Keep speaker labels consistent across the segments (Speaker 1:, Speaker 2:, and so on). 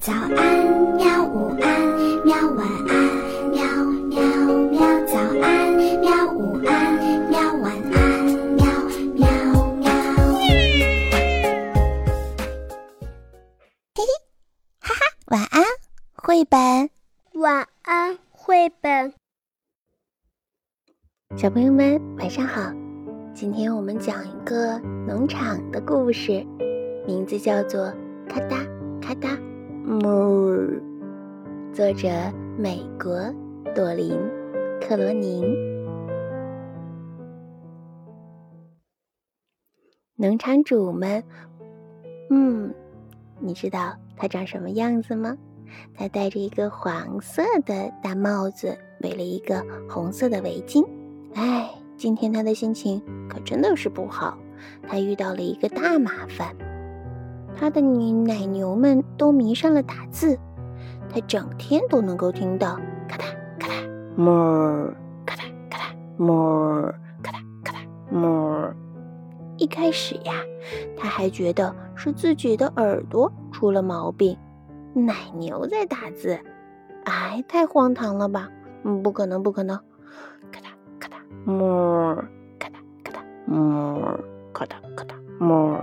Speaker 1: 早安，喵！午安，喵！晚安，喵喵喵！早安，喵！午安，喵！晚安，喵喵喵！
Speaker 2: 嘿嘿，哈哈，晚安，绘本。
Speaker 3: 晚安，绘本。
Speaker 2: 小朋友们，晚上好！今天我们讲一个农场的故事，名字叫做《咔哒咔哒》。哞，作者美国朵琳·克罗宁。农场主们，嗯，你知道他长什么样子吗？他戴着一个黄色的大帽子，围了一个红色的围巾。哎，今天他的心情可真的是不好，他遇到了一个大麻烦。他的女奶牛们都迷上了打字，他整天都能够听到咔嗒咔嗒哞，咔嗒咔嗒哞，咔嗒咔嗒哞。一开始呀，他还觉得是自己的耳朵出了毛病，奶牛在打字，哎，太荒唐了吧？嗯，不可能，不可能！咔嗒咔嗒哞，咔嗒咔嗒哞，咔嗒咔嗒哞。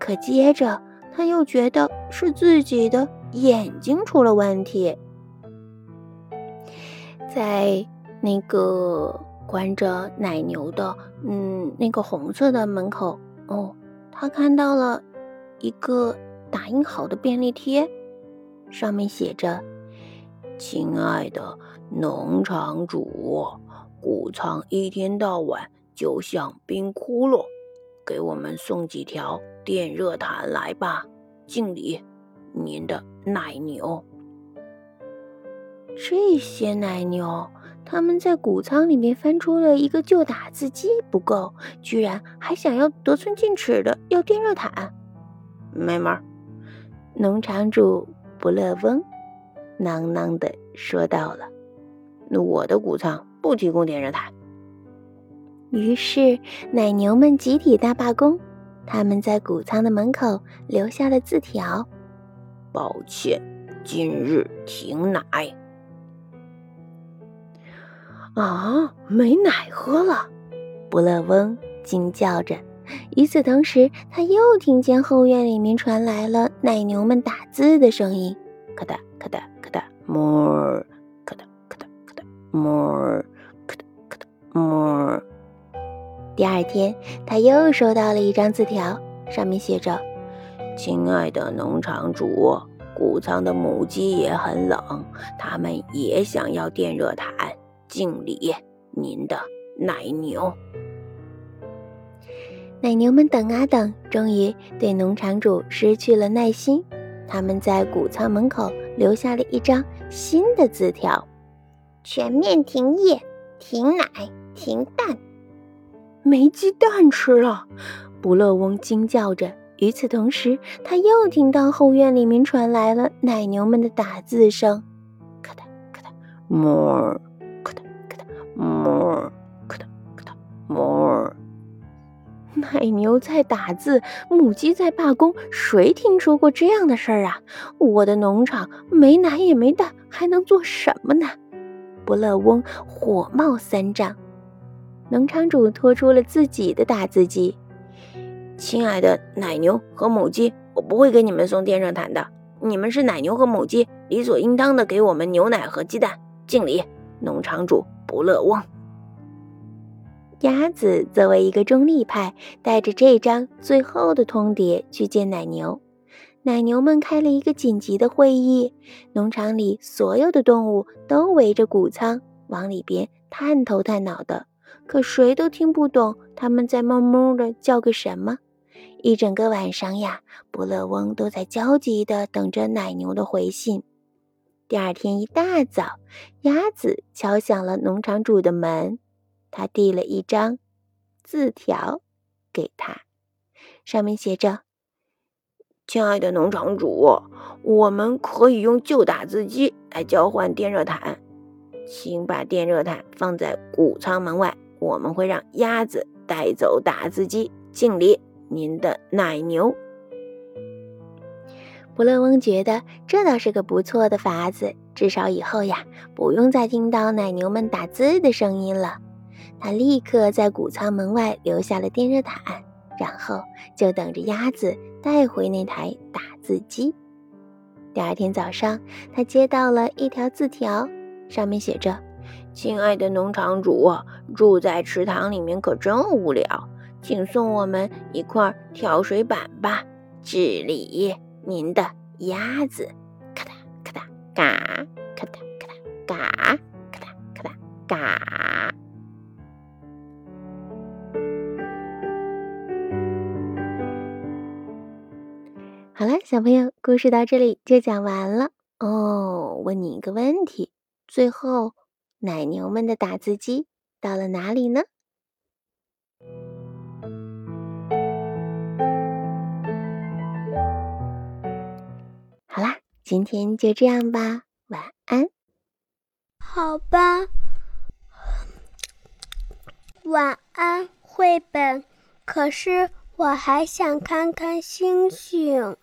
Speaker 2: 可接着。他又觉得是自己的眼睛出了问题，在那个关着奶牛的嗯那个红色的门口哦，他看到了一个打印好的便利贴，上面写着：“亲爱的农场主，谷仓一天到晚就像冰窟窿，给我们送几条。”电热毯来吧，敬礼，您的奶牛。这些奶牛，他们在谷仓里面翻出了一个旧打字机，不够，居然还想要得寸进尺的要电热毯。没门！农场主不乐翁囔囔的说到了：“那我的谷仓不提供电热毯。”于是奶牛们集体大罢工。他们在谷仓的门口留下了字条：“抱歉，今日停奶。”啊，没奶喝了！不乐翁惊叫着。与此同时，他又听见后院里面传来了奶牛们打字的声音：“咔哒咔哒咔哒，more，咔哒咔哒咔哒，more，咔哒咔哒，more。”第二天，他又收到了一张字条，上面写着：“亲爱的农场主，谷仓的母鸡也很冷，它们也想要电热毯。敬礼，您的奶牛。”奶牛们等啊等，终于对农场主失去了耐心。他们在谷仓门口留下了一张新的字条：“全面停业，停奶，停蛋。”没鸡蛋吃了，不乐翁惊叫着。与此同时，他又听到后院里面传来了奶牛们的打字声：咔哒咔哒，more，咔哒咔哒，more，咔哒咔哒，more。奶牛在打字，母鸡在罢工，谁听说过这样的事儿啊？我的农场没奶也没蛋，还能做什么呢？不乐翁火冒三丈。农场主拖出了自己的打字机。亲爱的奶牛和母鸡，我不会给你们送电热毯的。你们是奶牛和母鸡，理所应当的给我们牛奶和鸡蛋。敬礼，农场主不乐翁。鸭子作为一个中立派，带着这张最后的通牒去见奶牛。奶牛们开了一个紧急的会议，农场里所有的动物都围着谷仓往里边探头探脑的。可谁都听不懂他们在哞哞的叫个什么。一整个晚上呀，不乐翁都在焦急地等着奶牛的回信。第二天一大早，鸭子敲响了农场主的门，他递了一张字条给他，上面写着：“亲爱的农场主，我们可以用旧打字机来交换电热毯，请把电热毯放在谷仓门外。”我们会让鸭子带走打字机。敬礼，您的奶牛。布勒翁觉得这倒是个不错的法子，至少以后呀，不用再听到奶牛们打字的声音了。他立刻在谷仓门外留下了电热毯，然后就等着鸭子带回那台打字机。第二天早上，他接到了一条字条，上面写着：“亲爱的农场主，住在池塘里面可真无聊，请送我们一块跳水板吧。治理，您的鸭子。”咔哒咔哒嘎，咔哒咔哒嘎，咔哒咔哒嘎。好了，小朋友，故事到这里就讲完了哦。问你一个问题：最后，奶牛们的打字机到了哪里呢？好啦，今天就这样吧，晚安。
Speaker 3: 好吧，晚安，绘本。可是我还想看看星星。